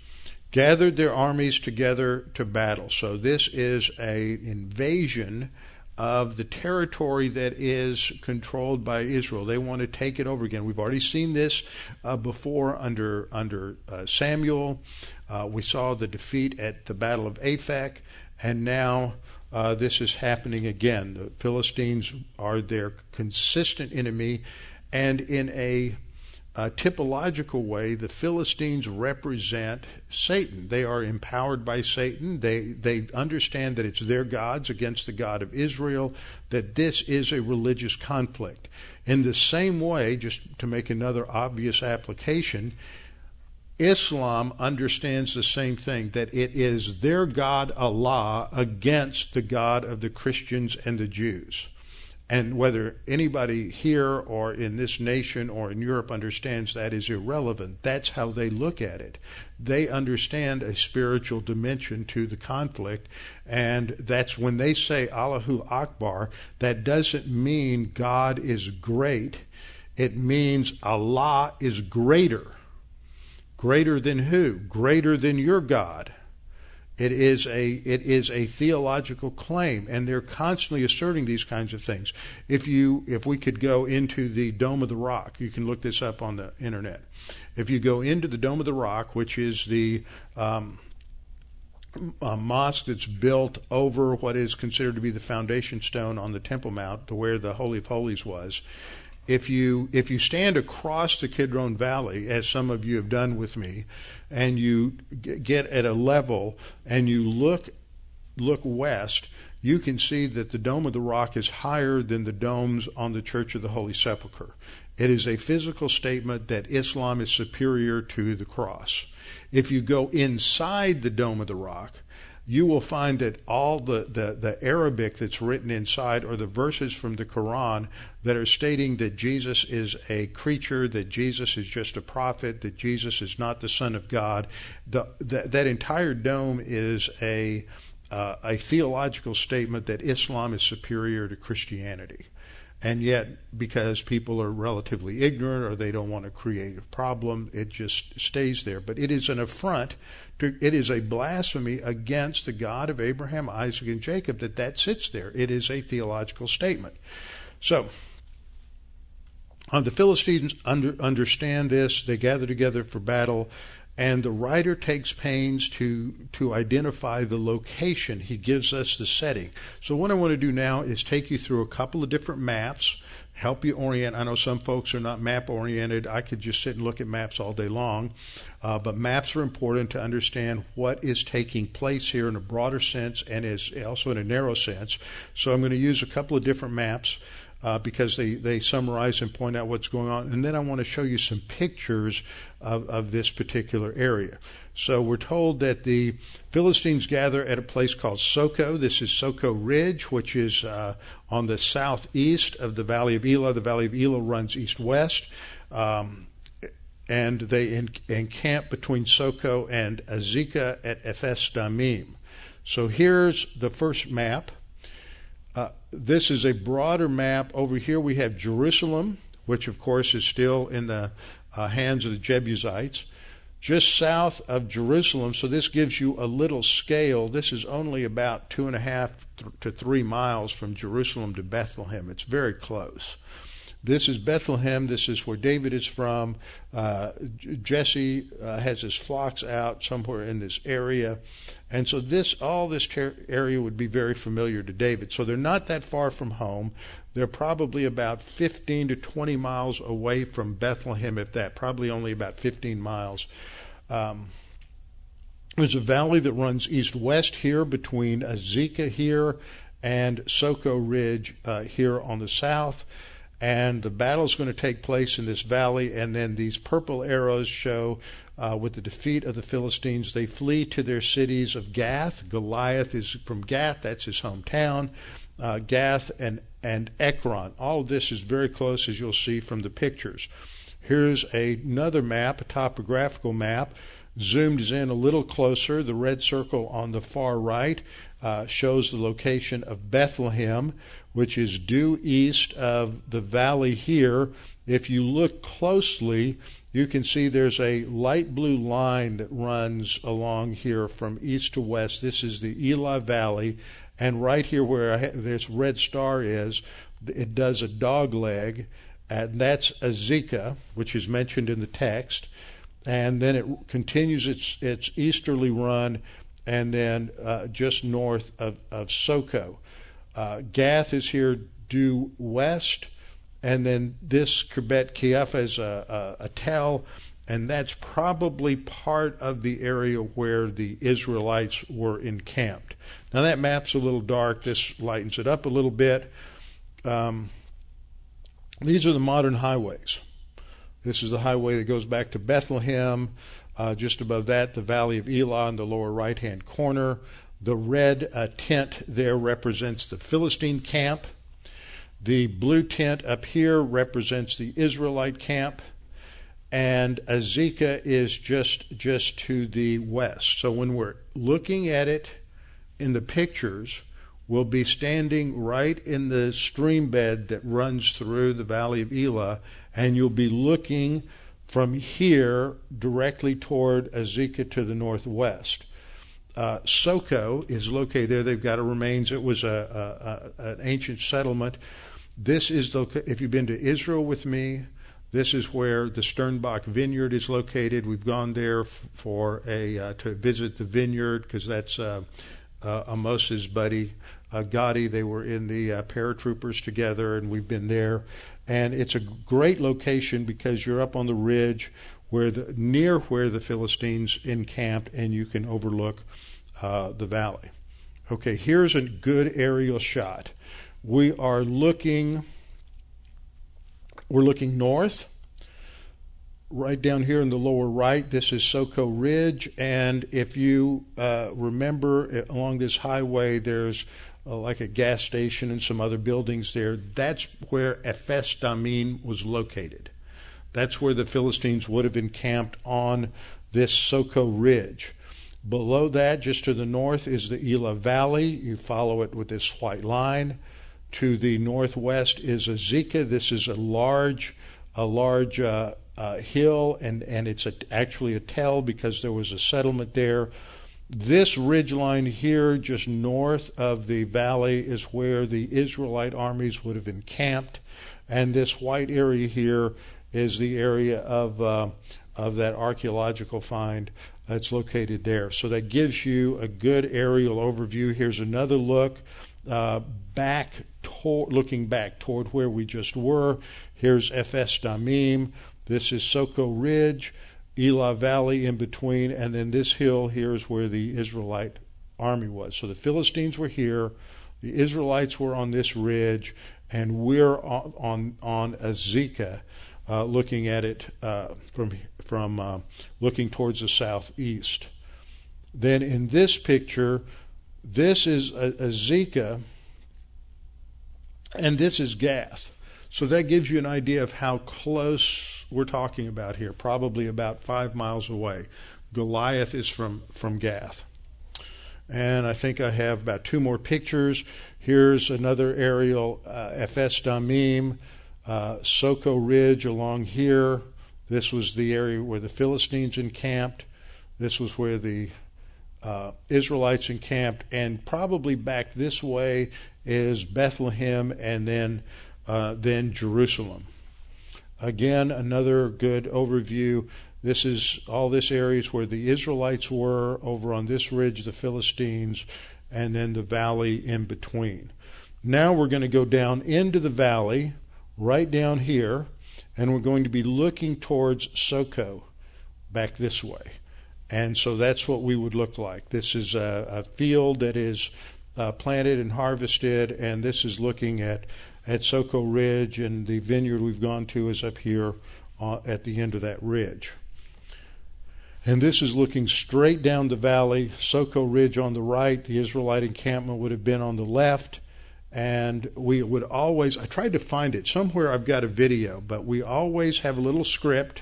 gathered their armies together to battle. So this is an invasion of the territory that is controlled by Israel. They want to take it over again. We've already seen this uh, before under under uh, Samuel. Uh, we saw the defeat at the Battle of Aphek, and now uh, this is happening again. The Philistines are their consistent enemy, and in a uh, typological way, the Philistines represent Satan. They are empowered by Satan. They they understand that it's their gods against the God of Israel. That this is a religious conflict. In the same way, just to make another obvious application, Islam understands the same thing that it is their God Allah against the God of the Christians and the Jews. And whether anybody here or in this nation or in Europe understands that is irrelevant. That's how they look at it. They understand a spiritual dimension to the conflict. And that's when they say Allahu Akbar, that doesn't mean God is great. It means Allah is greater. Greater than who? Greater than your God. It is a it is a theological claim, and they're constantly asserting these kinds of things. If you if we could go into the Dome of the Rock, you can look this up on the internet. If you go into the Dome of the Rock, which is the um, mosque that's built over what is considered to be the foundation stone on the Temple Mount, to where the Holy of Holies was, if you if you stand across the Kidron Valley, as some of you have done with me, and you get at a level and you look look west, you can see that the Dome of the Rock is higher than the domes on the Church of the Holy Sepulchre. It is a physical statement that Islam is superior to the cross. If you go inside the Dome of the Rock, you will find that all the, the, the Arabic that's written inside are the verses from the Quran that are stating that Jesus is a creature, that Jesus is just a prophet, that Jesus is not the Son of God. The, the, that entire dome is a, uh, a theological statement that Islam is superior to Christianity. And yet, because people are relatively ignorant or they don't want to create a problem, it just stays there. But it is an affront to, it is a blasphemy against the God of Abraham, Isaac, and Jacob that that sits there. It is a theological statement. So, uh, the Philistines under, understand this. They gather together for battle, and the writer takes pains to to identify the location. He gives us the setting. So, what I want to do now is take you through a couple of different maps help you orient. I know some folks are not map oriented. I could just sit and look at maps all day long. Uh, but maps are important to understand what is taking place here in a broader sense and is also in a narrow sense. So I'm going to use a couple of different maps. Uh, because they, they summarize and point out what's going on. And then I want to show you some pictures of, of this particular area. So we're told that the Philistines gather at a place called Soko. This is Soko Ridge, which is uh, on the southeast of the Valley of Elah. The Valley of Elah runs east west. Um, and they encamp between Soko and Azekah at Ephes Damim. So here's the first map. Uh, this is a broader map. Over here we have Jerusalem, which of course is still in the uh, hands of the Jebusites just south of Jerusalem. So this gives you a little scale. This is only about two and a half to three miles from Jerusalem to Bethlehem. It's very close. This is Bethlehem. This is where David is from. Uh, Jesse uh, has his flocks out somewhere in this area, and so this all this ter- area would be very familiar to David. So they're not that far from home. They're probably about 15 to 20 miles away from Bethlehem, if that, probably only about 15 miles. Um, there's a valley that runs east west here between Azekah here and Soko Ridge uh, here on the south. And the battle is going to take place in this valley, and then these purple arrows show uh, with the defeat of the Philistines. They flee to their cities of Gath. Goliath is from Gath, that's his hometown. Uh, Gath and, and Ekron. All of this is very close, as you'll see from the pictures. Here's a, another map, a topographical map, zoomed in a little closer. The red circle on the far right uh, shows the location of Bethlehem, which is due east of the valley here. If you look closely, you can see there's a light blue line that runs along here from east to west. This is the Elah Valley, and right here where this red star is, it does a dog leg and that's Azekah, which is mentioned in the text. And then it continues its its easterly run, and then uh, just north of of Soko. Uh, Gath is here due west, and then this Khirbet Qeiyafa is a, a, a tell, and that's probably part of the area where the Israelites were encamped. Now that map's a little dark. This lightens it up a little bit. Um, these are the modern highways. This is the highway that goes back to Bethlehem. Uh, just above that, the Valley of Elah in the lower right hand corner. The red uh, tent there represents the Philistine camp. The blue tent up here represents the Israelite camp. And Azekah is just, just to the west. So when we're looking at it in the pictures, we'll be standing right in the stream bed that runs through the valley of Elah, and you'll be looking from here directly toward Azekah to the northwest. Uh, Soko is located there. They've got a remains. It was a, a, a, an ancient settlement. This is the. If you've been to Israel with me, this is where the Sternbach Vineyard is located. We've gone there for a uh, to visit the vineyard because that's uh, uh, Amos's buddy uh, Gotti. They were in the uh, paratroopers together, and we've been there. And it's a great location because you're up on the ridge where the near where the Philistines encamped, and you can overlook uh, the valley. Okay, here's a good aerial shot. We are looking. We're looking north right down here in the lower right, this is Soko Ridge. And if you uh, remember, along this highway, there's uh, like a gas station and some other buildings there. That's where Ephes Damim was located. That's where the Philistines would have encamped on this Soko Ridge. Below that, just to the north, is the Elah Valley. You follow it with this white line. To the northwest is Azekah. This is a large, a large uh, uh, hill, and and it's a, actually a tell because there was a settlement there this ridge line here, just north of the valley, is where the Israelite armies would have encamped, and this white area here is the area of uh, of that archaeological find that's located there. So that gives you a good aerial overview. Here's another look uh, back looking back toward where we just were. Here's Ephes Damim. This is Soko Ridge. Elah Valley in between, and then this hill here is where the Israelite army was. So the Philistines were here, the Israelites were on this ridge, and we're on on, on Azekah, uh, looking at it uh, from from uh, looking towards the southeast. Then in this picture, this is Azekah, and this is Gath. So that gives you an idea of how close we're talking about here, probably about five miles away. Goliath is from, from Gath. And I think I have about two more pictures. Here's another aerial, uh, Ephes Damim, uh, Soko Ridge along here. This was the area where the Philistines encamped. This was where the uh, Israelites encamped. And probably back this way is Bethlehem and then uh, than Jerusalem. Again, another good overview. This is all this areas where the Israelites were over on this ridge, the Philistines, and then the valley in between. Now we're going to go down into the valley, right down here, and we're going to be looking towards Soko, back this way. And so that's what we would look like. This is a, a field that is uh, planted and harvested, and this is looking at at Soko Ridge, and the vineyard we've gone to is up here uh, at the end of that ridge. And this is looking straight down the valley, Soko Ridge on the right. The Israelite encampment would have been on the left. And we would always, I tried to find it. Somewhere I've got a video, but we always have a little script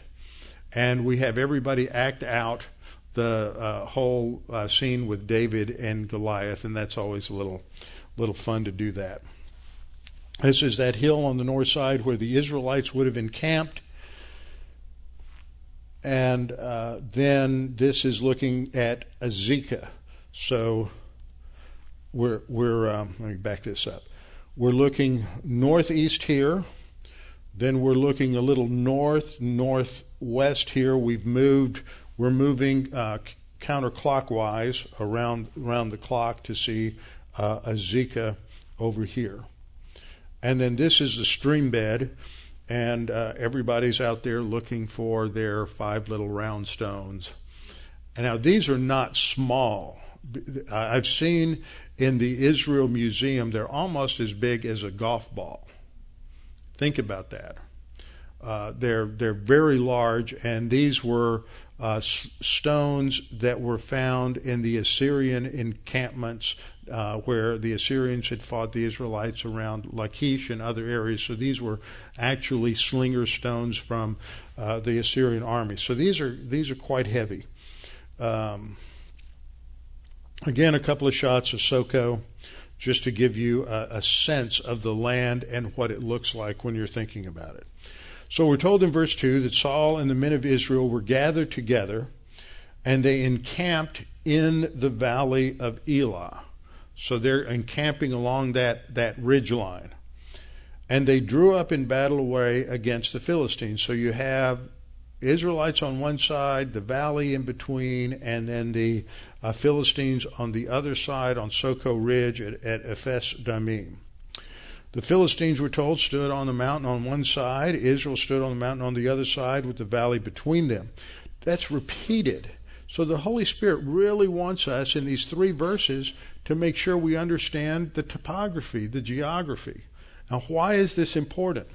and we have everybody act out the uh, whole uh, scene with David and Goliath, and that's always a little, little fun to do that. This is that hill on the north side where the Israelites would have encamped, and uh, then this is looking at Azekah. So we're we're um, let me back this up. We're looking northeast here. Then we're looking a little north northwest here. We've moved we're moving uh, counterclockwise around around the clock to see uh, Zika over here. And then this is the stream bed, and uh, everybody's out there looking for their five little round stones. And now these are not small. I've seen in the Israel Museum, they're almost as big as a golf ball. Think about that. Uh, they're they're very large, and these were uh, stones that were found in the Assyrian encampments uh, where the Assyrians had fought the Israelites around Lachish and other areas. So these were actually slinger stones from uh, the Assyrian army. So these are these are quite heavy. Um, again, a couple of shots of Soko just to give you a, a sense of the land and what it looks like when you're thinking about it. So we're told in verse 2 that Saul and the men of Israel were gathered together and they encamped in the valley of Elah. So they're encamping along that, that ridge line. And they drew up in battle array against the Philistines. So you have Israelites on one side, the valley in between, and then the uh, Philistines on the other side on Soko Ridge at, at Ephes Damim. The Philistines, were told, stood on the mountain on one side. Israel stood on the mountain on the other side with the valley between them. That's repeated. So the Holy Spirit really wants us in these three verses to make sure we understand the topography, the geography. Now, why is this important?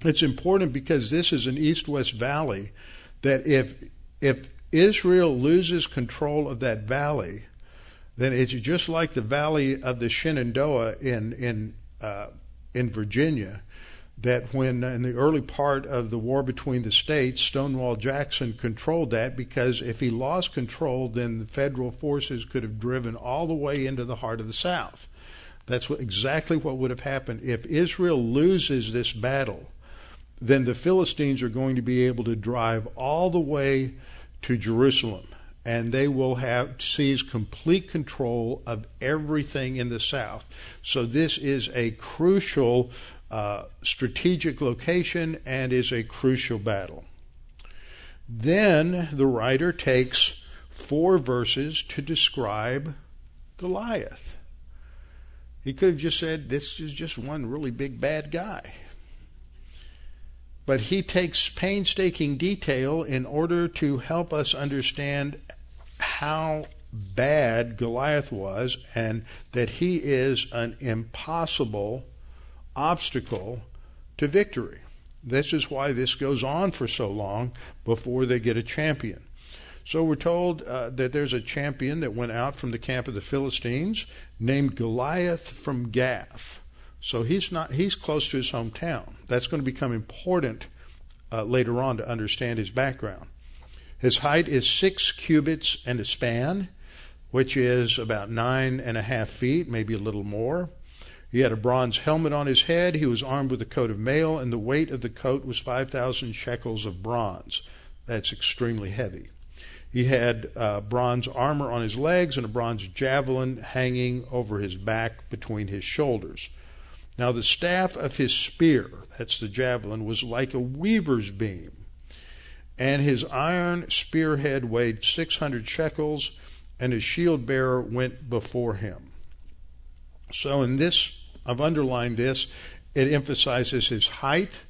It's important because this is an east west valley that if, if Israel loses control of that valley, then it's just like the valley of the Shenandoah in in uh, in Virginia. That when in the early part of the war between the states, Stonewall Jackson controlled that because if he lost control, then the federal forces could have driven all the way into the heart of the South. That's what, exactly what would have happened if Israel loses this battle. Then the Philistines are going to be able to drive all the way to Jerusalem and they will have seize complete control of everything in the south. So this is a crucial uh, strategic location and is a crucial battle. Then the writer takes four verses to describe Goliath. He could have just said, This is just one really big bad guy. But he takes painstaking detail in order to help us understand how bad Goliath was and that he is an impossible obstacle to victory. This is why this goes on for so long before they get a champion. So we're told uh, that there's a champion that went out from the camp of the Philistines named Goliath from Gath. So he's not he's close to his hometown. That's going to become important uh, later on to understand his background. His height is six cubits and a span, which is about nine and a half feet, maybe a little more. He had a bronze helmet on his head. He was armed with a coat of mail, and the weight of the coat was 5,000 shekels of bronze. That's extremely heavy. He had uh, bronze armor on his legs and a bronze javelin hanging over his back between his shoulders. Now, the staff of his spear, that's the javelin, was like a weaver's beam and his iron spearhead weighed 600 shekels, and his shield bearer went before him. So, in this, I've underlined this, it emphasizes his height,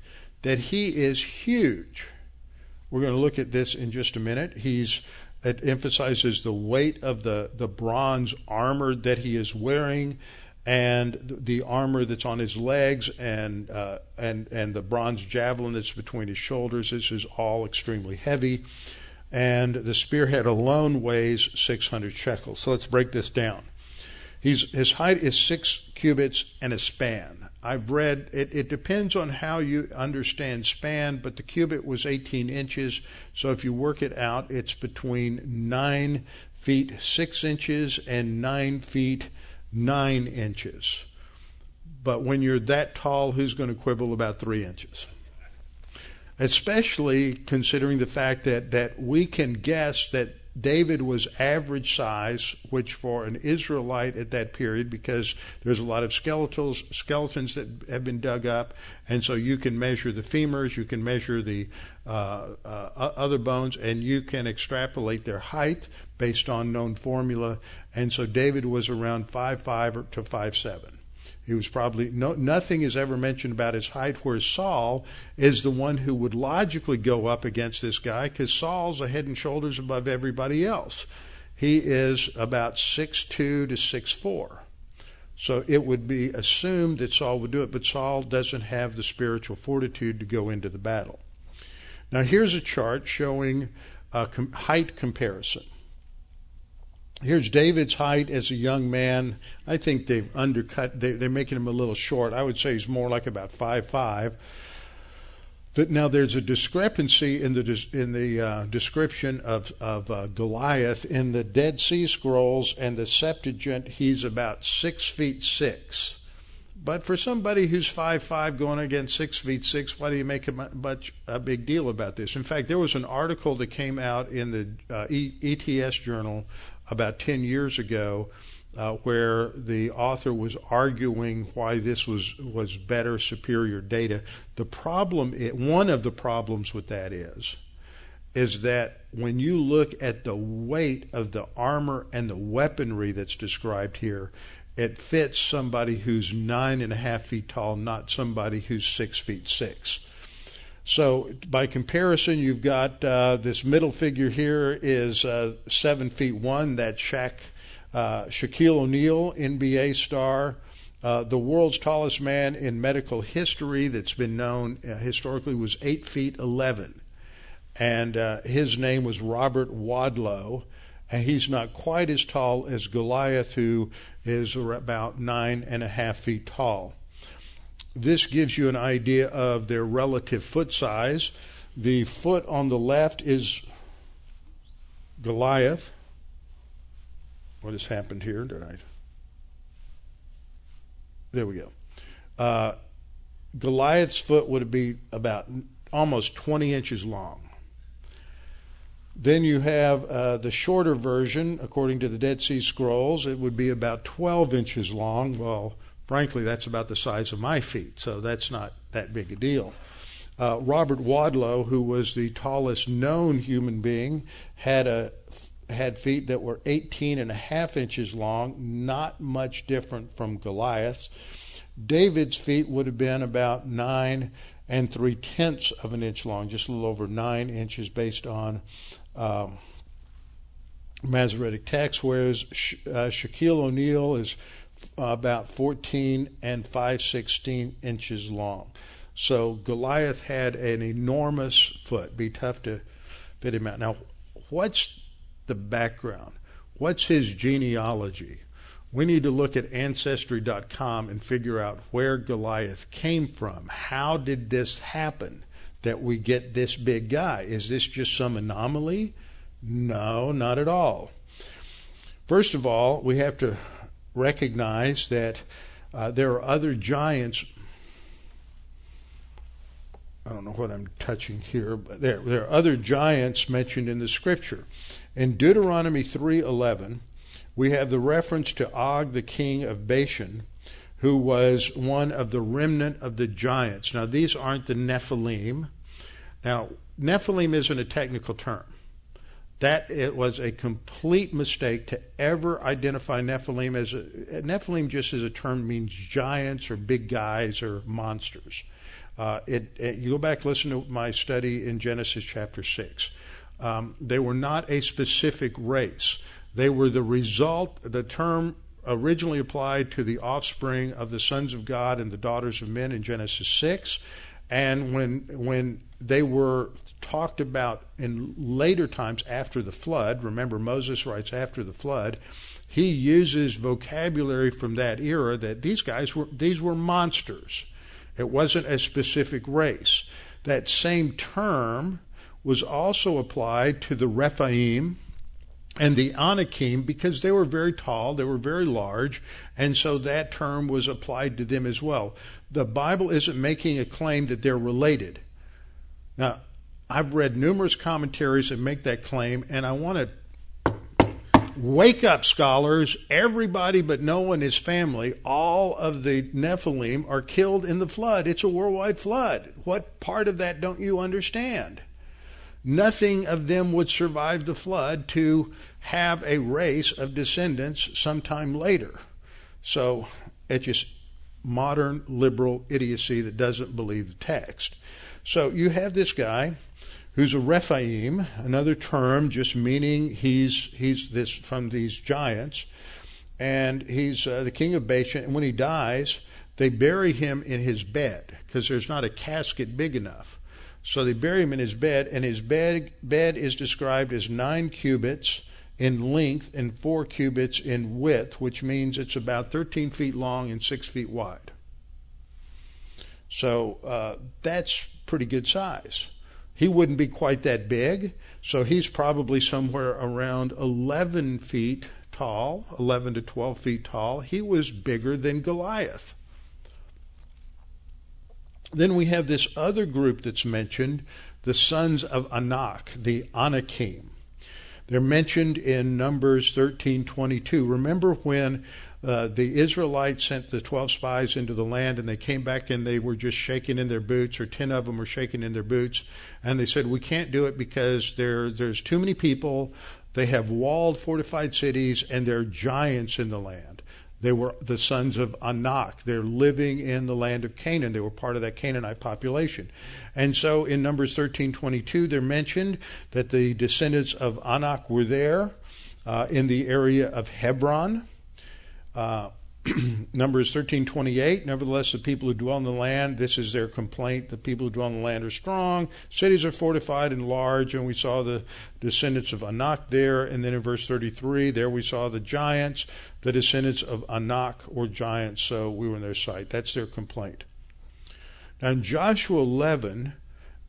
that he is huge. We're going to look at this in just a minute. He's it emphasizes the weight of the, the bronze armor that he is wearing and the armor that's on his legs and uh, and and the bronze javelin that's between his shoulders. This is all extremely heavy. and the spearhead alone weighs 600 shekels. So let's break this down. He's, his height is six cubits and a span. I've read it, it depends on how you understand span, but the cubit was 18 inches. So if you work it out, it's between 9 feet 6 inches and 9 feet 9 inches. But when you're that tall, who's going to quibble about 3 inches? Especially considering the fact that, that we can guess that David was average size, which for an Israelite at that period, because there's a lot of skeletals, skeletons that have been dug up, and so you can measure the femurs, you can measure the uh, uh, other bones, and you can extrapolate their height based on known formula. And so David was around five five to five seven. He was probably no, nothing is ever mentioned about his height. Whereas Saul is the one who would logically go up against this guy because Saul's a head and shoulders above everybody else. He is about six two to six four. So it would be assumed that Saul would do it, but Saul doesn't have the spiritual fortitude to go into the battle. Now here's a chart showing a com- height comparison. Here's David's height as a young man. I think they've undercut. They, are making him a little short. I would say he's more like about five five. But now there's a discrepancy in the in the uh, description of of uh, Goliath in the Dead Sea Scrolls and the Septuagint. He's about six feet six. But for somebody who's five five going against six feet six, why do you make a much a big deal about this? In fact, there was an article that came out in the uh, ETS journal about 10 years ago uh, where the author was arguing why this was, was better, superior data. The problem, it, one of the problems with that is, is that when you look at the weight of the armor and the weaponry that's described here, it fits somebody who's nine and a half feet tall, not somebody who's six feet six. So by comparison, you've got uh, this middle figure here is uh, seven feet one. That's Shaq, uh, Shaquille O'Neal, NBA star, uh, the world's tallest man in medical history that's been known uh, historically was eight feet eleven, and uh, his name was Robert Wadlow. And he's not quite as tall as Goliath, who is about nine and a half feet tall. This gives you an idea of their relative foot size. The foot on the left is Goliath. What has happened here? Did I? There we go. Uh, Goliath's foot would be about almost 20 inches long. Then you have uh, the shorter version, according to the Dead Sea Scrolls, it would be about 12 inches long. Well, Frankly, that's about the size of my feet, so that's not that big a deal. Uh, Robert Wadlow, who was the tallest known human being, had a had feet that were 18 and a half inches long, not much different from Goliath's. David's feet would have been about nine and three tenths of an inch long, just a little over nine inches based on um, Masoretic whereas uh, Shaquille O'Neal is about 14 and 5 16 inches long. So Goliath had an enormous foot. Be tough to fit him out. Now, what's the background? What's his genealogy? We need to look at Ancestry.com and figure out where Goliath came from. How did this happen that we get this big guy? Is this just some anomaly? No, not at all. First of all, we have to recognize that uh, there are other giants. I don't know what I'm touching here, but there there are other giants mentioned in the scripture. In Deuteronomy 3:11, we have the reference to Og, the king of Bashan, who was one of the remnant of the giants. Now these aren't the Nephilim. Now Nephilim isn't a technical term. That it was a complete mistake to ever identify Nephilim as a Nephilim just as a term means giants or big guys or monsters. Uh, it, it, you go back listen to my study in Genesis chapter six. Um, they were not a specific race. They were the result. The term originally applied to the offspring of the sons of God and the daughters of men in Genesis six, and when when they were talked about in later times after the flood. Remember, Moses writes after the flood. He uses vocabulary from that era that these guys were these were monsters. It wasn't a specific race. That same term was also applied to the Rephaim and the Anakim because they were very tall, they were very large, and so that term was applied to them as well. The Bible isn't making a claim that they're related. Now, I've read numerous commentaries that make that claim, and I want to wake up scholars. Everybody but Noah and his family, all of the Nephilim, are killed in the flood. It's a worldwide flood. What part of that don't you understand? Nothing of them would survive the flood to have a race of descendants sometime later. So it's just modern liberal idiocy that doesn't believe the text. So you have this guy who's a Rephaim, another term just meaning he's he's this from these giants, and he's uh, the king of Bashan. And when he dies, they bury him in his bed because there's not a casket big enough. So they bury him in his bed, and his bed bed is described as nine cubits in length and four cubits in width, which means it's about 13 feet long and six feet wide. So uh, that's pretty good size. He wouldn't be quite that big, so he's probably somewhere around 11 feet tall, 11 to 12 feet tall. He was bigger than Goliath. Then we have this other group that's mentioned, the sons of Anak, the Anakim. They're mentioned in Numbers 13:22. Remember when uh, the Israelites sent the 12 spies into the land and they came back and they were just shaking in their boots, or 10 of them were shaking in their boots. And they said, We can't do it because there, there's too many people. They have walled, fortified cities, and there are giants in the land. They were the sons of Anak. They're living in the land of Canaan. They were part of that Canaanite population. And so in Numbers 13:22, they're mentioned that the descendants of Anak were there uh, in the area of Hebron. Uh, [CLEARS THROAT] Numbers 13:28. Nevertheless, the people who dwell in the land, this is their complaint: the people who dwell in the land are strong, cities are fortified and large. And we saw the descendants of Anak there. And then in verse 33, there we saw the giants, the descendants of Anak were giants. So we were in their sight. That's their complaint. Now in Joshua 11,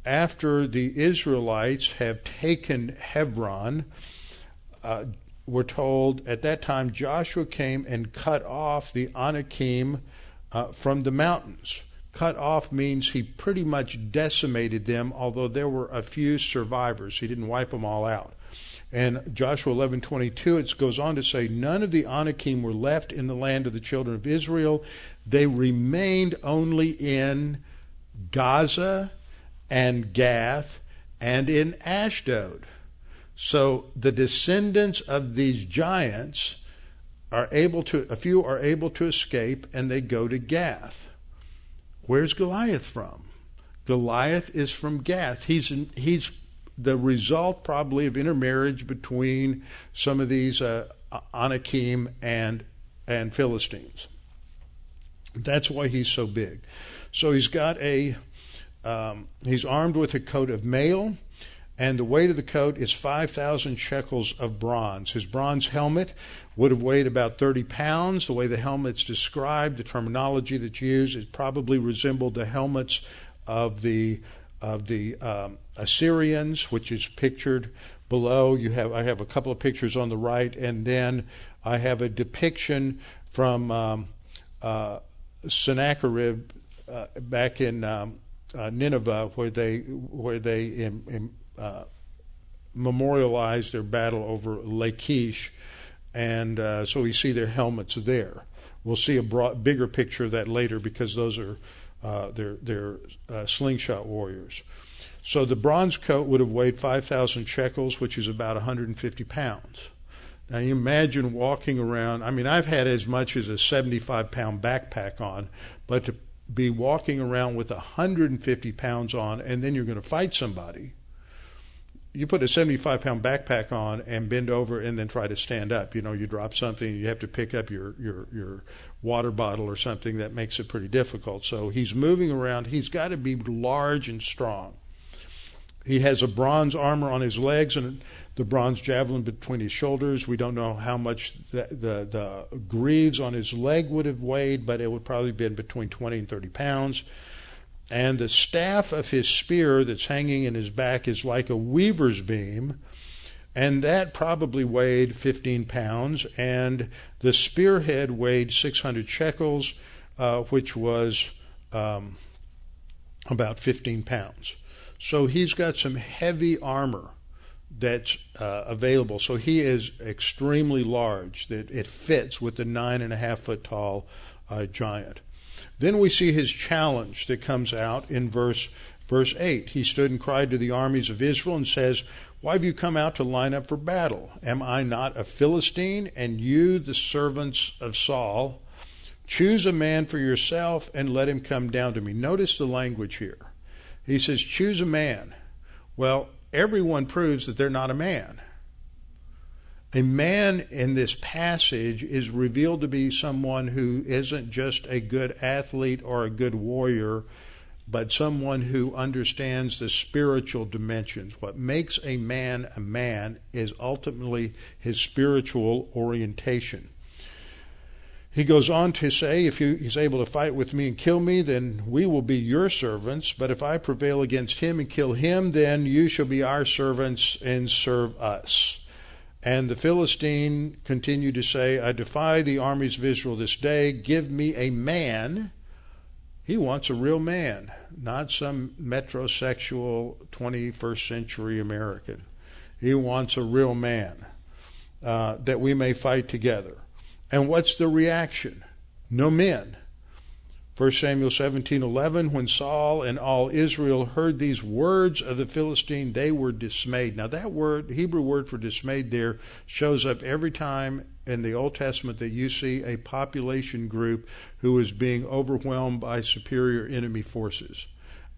after the Israelites have taken Hebron, uh, we're told at that time Joshua came and cut off the Anakim uh, from the mountains. Cut off means he pretty much decimated them, although there were a few survivors. He didn't wipe them all out. And Joshua 11:22 it goes on to say none of the Anakim were left in the land of the children of Israel. They remained only in Gaza and Gath and in Ashdod. So the descendants of these giants are able to, a few are able to escape and they go to Gath. Where's Goliath from? Goliath is from Gath. He's, he's the result probably of intermarriage between some of these uh, Anakim and, and Philistines. That's why he's so big. So he's got a, um, he's armed with a coat of mail and the weight of the coat is 5,000 shekels of bronze. His bronze helmet would have weighed about 30 pounds. The way the helmet's described, the terminology that's used, it probably resembled the helmets of the of the um, Assyrians, which is pictured below. You have I have a couple of pictures on the right, and then I have a depiction from um, uh, Sennacherib uh, back in um, uh, Nineveh, where they where they uh, memorialize their battle over Lachish, and uh, so we see their helmets there. We'll see a broad, bigger picture of that later because those are uh, they're, they're uh, slingshot warriors. So the bronze coat would have weighed 5,000 shekels, which is about 150 pounds. Now you imagine walking around. I mean, I've had as much as a 75 pound backpack on, but to be walking around with 150 pounds on, and then you're going to fight somebody you put a 75 pound backpack on and bend over and then try to stand up. You know, you drop something, you have to pick up your, your, your water bottle or something that makes it pretty difficult. So he's moving around. He's got to be large and strong. He has a bronze armor on his legs and the bronze javelin between his shoulders. We don't know how much the, the, the greaves on his leg would have weighed, but it would probably been between 20 and 30 pounds. And the staff of his spear that's hanging in his back is like a weaver's beam, and that probably weighed 15 pounds. And the spearhead weighed 600 shekels, uh, which was um, about 15 pounds. So he's got some heavy armor that's uh, available. So he is extremely large, that it fits with the nine and a half foot tall uh, giant. Then we see his challenge that comes out in verse verse 8. He stood and cried to the armies of Israel and says, Why have you come out to line up for battle? Am I not a Philistine, and you the servants of Saul? Choose a man for yourself and let him come down to me. Notice the language here. He says, Choose a man. Well, everyone proves that they're not a man. A man in this passage is revealed to be someone who isn't just a good athlete or a good warrior, but someone who understands the spiritual dimensions. What makes a man a man is ultimately his spiritual orientation. He goes on to say, If he's able to fight with me and kill me, then we will be your servants. But if I prevail against him and kill him, then you shall be our servants and serve us. And the Philistine continued to say, I defy the armies of Israel this day. Give me a man. He wants a real man, not some metrosexual 21st century American. He wants a real man uh, that we may fight together. And what's the reaction? No men. 1 Samuel 17:11 when Saul and all Israel heard these words of the Philistine they were dismayed. Now that word Hebrew word for dismayed there shows up every time in the Old Testament that you see a population group who is being overwhelmed by superior enemy forces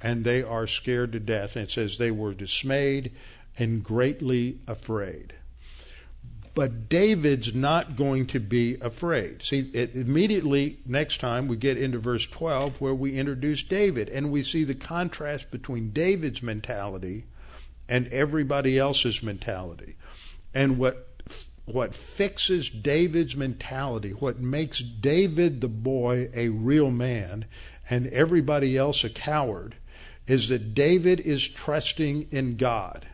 and they are scared to death and it says they were dismayed and greatly afraid. But David's not going to be afraid. See, it, immediately next time we get into verse 12 where we introduce David and we see the contrast between David's mentality and everybody else's mentality. And what what fixes David's mentality, what makes David the boy a real man and everybody else a coward, is that David is trusting in God.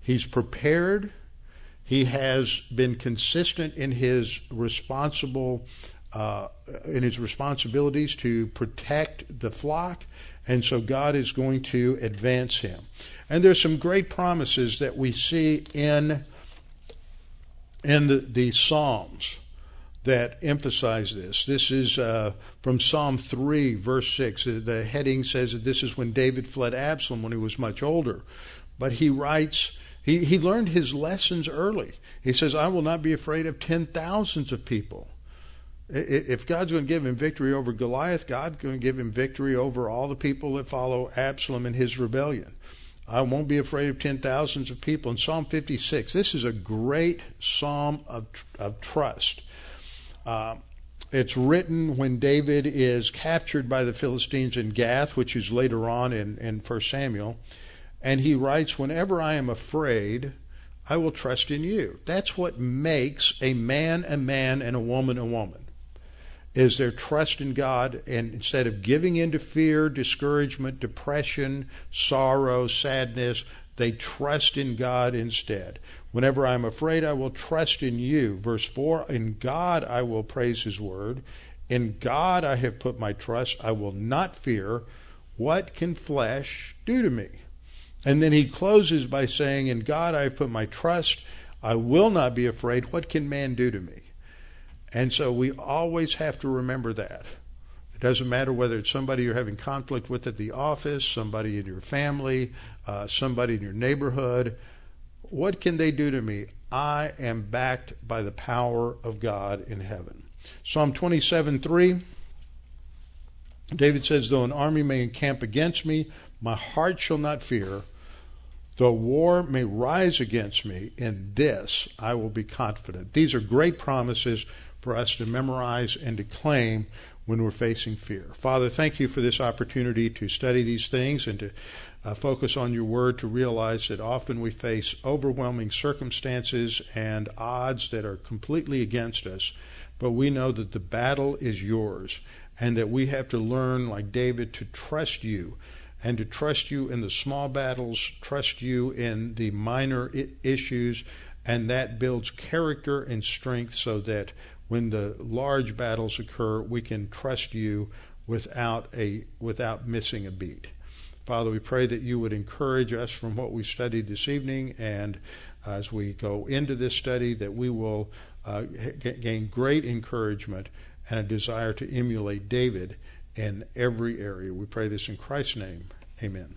He's prepared he has been consistent in his responsible uh, in his responsibilities to protect the flock, and so God is going to advance him. And there's some great promises that we see in in the, the Psalms that emphasize this. This is uh, from Psalm 3, verse 6. The heading says that this is when David fled Absalom when he was much older. But he writes, he, he learned his lessons early. He says, I will not be afraid of ten thousands of people. If God's going to give him victory over Goliath, God's going to give him victory over all the people that follow Absalom and his rebellion. I won't be afraid of ten thousands of people. In Psalm 56, this is a great psalm of, of trust. Uh, it's written when David is captured by the Philistines in Gath, which is later on in, in 1 Samuel. And he writes, Whenever I am afraid, I will trust in you. That's what makes a man a man and a woman a woman. Is their trust in God, and instead of giving in to fear, discouragement, depression, sorrow, sadness, they trust in God instead. Whenever I am afraid, I will trust in you. Verse 4 In God I will praise his word. In God I have put my trust. I will not fear. What can flesh do to me? And then he closes by saying, In God I have put my trust. I will not be afraid. What can man do to me? And so we always have to remember that. It doesn't matter whether it's somebody you're having conflict with at the office, somebody in your family, uh, somebody in your neighborhood. What can they do to me? I am backed by the power of God in heaven. Psalm 27 3. David says, Though an army may encamp against me, my heart shall not fear. Though war may rise against me, in this I will be confident. These are great promises for us to memorize and to claim when we're facing fear. Father, thank you for this opportunity to study these things and to uh, focus on your word to realize that often we face overwhelming circumstances and odds that are completely against us, but we know that the battle is yours and that we have to learn, like David, to trust you and to trust you in the small battles, trust you in the minor I- issues, and that builds character and strength so that when the large battles occur, we can trust you without a without missing a beat. Father, we pray that you would encourage us from what we studied this evening, and as we go into this study, that we will uh, gain great encouragement and a desire to emulate David in every area. We pray this in Christ's name. Amen.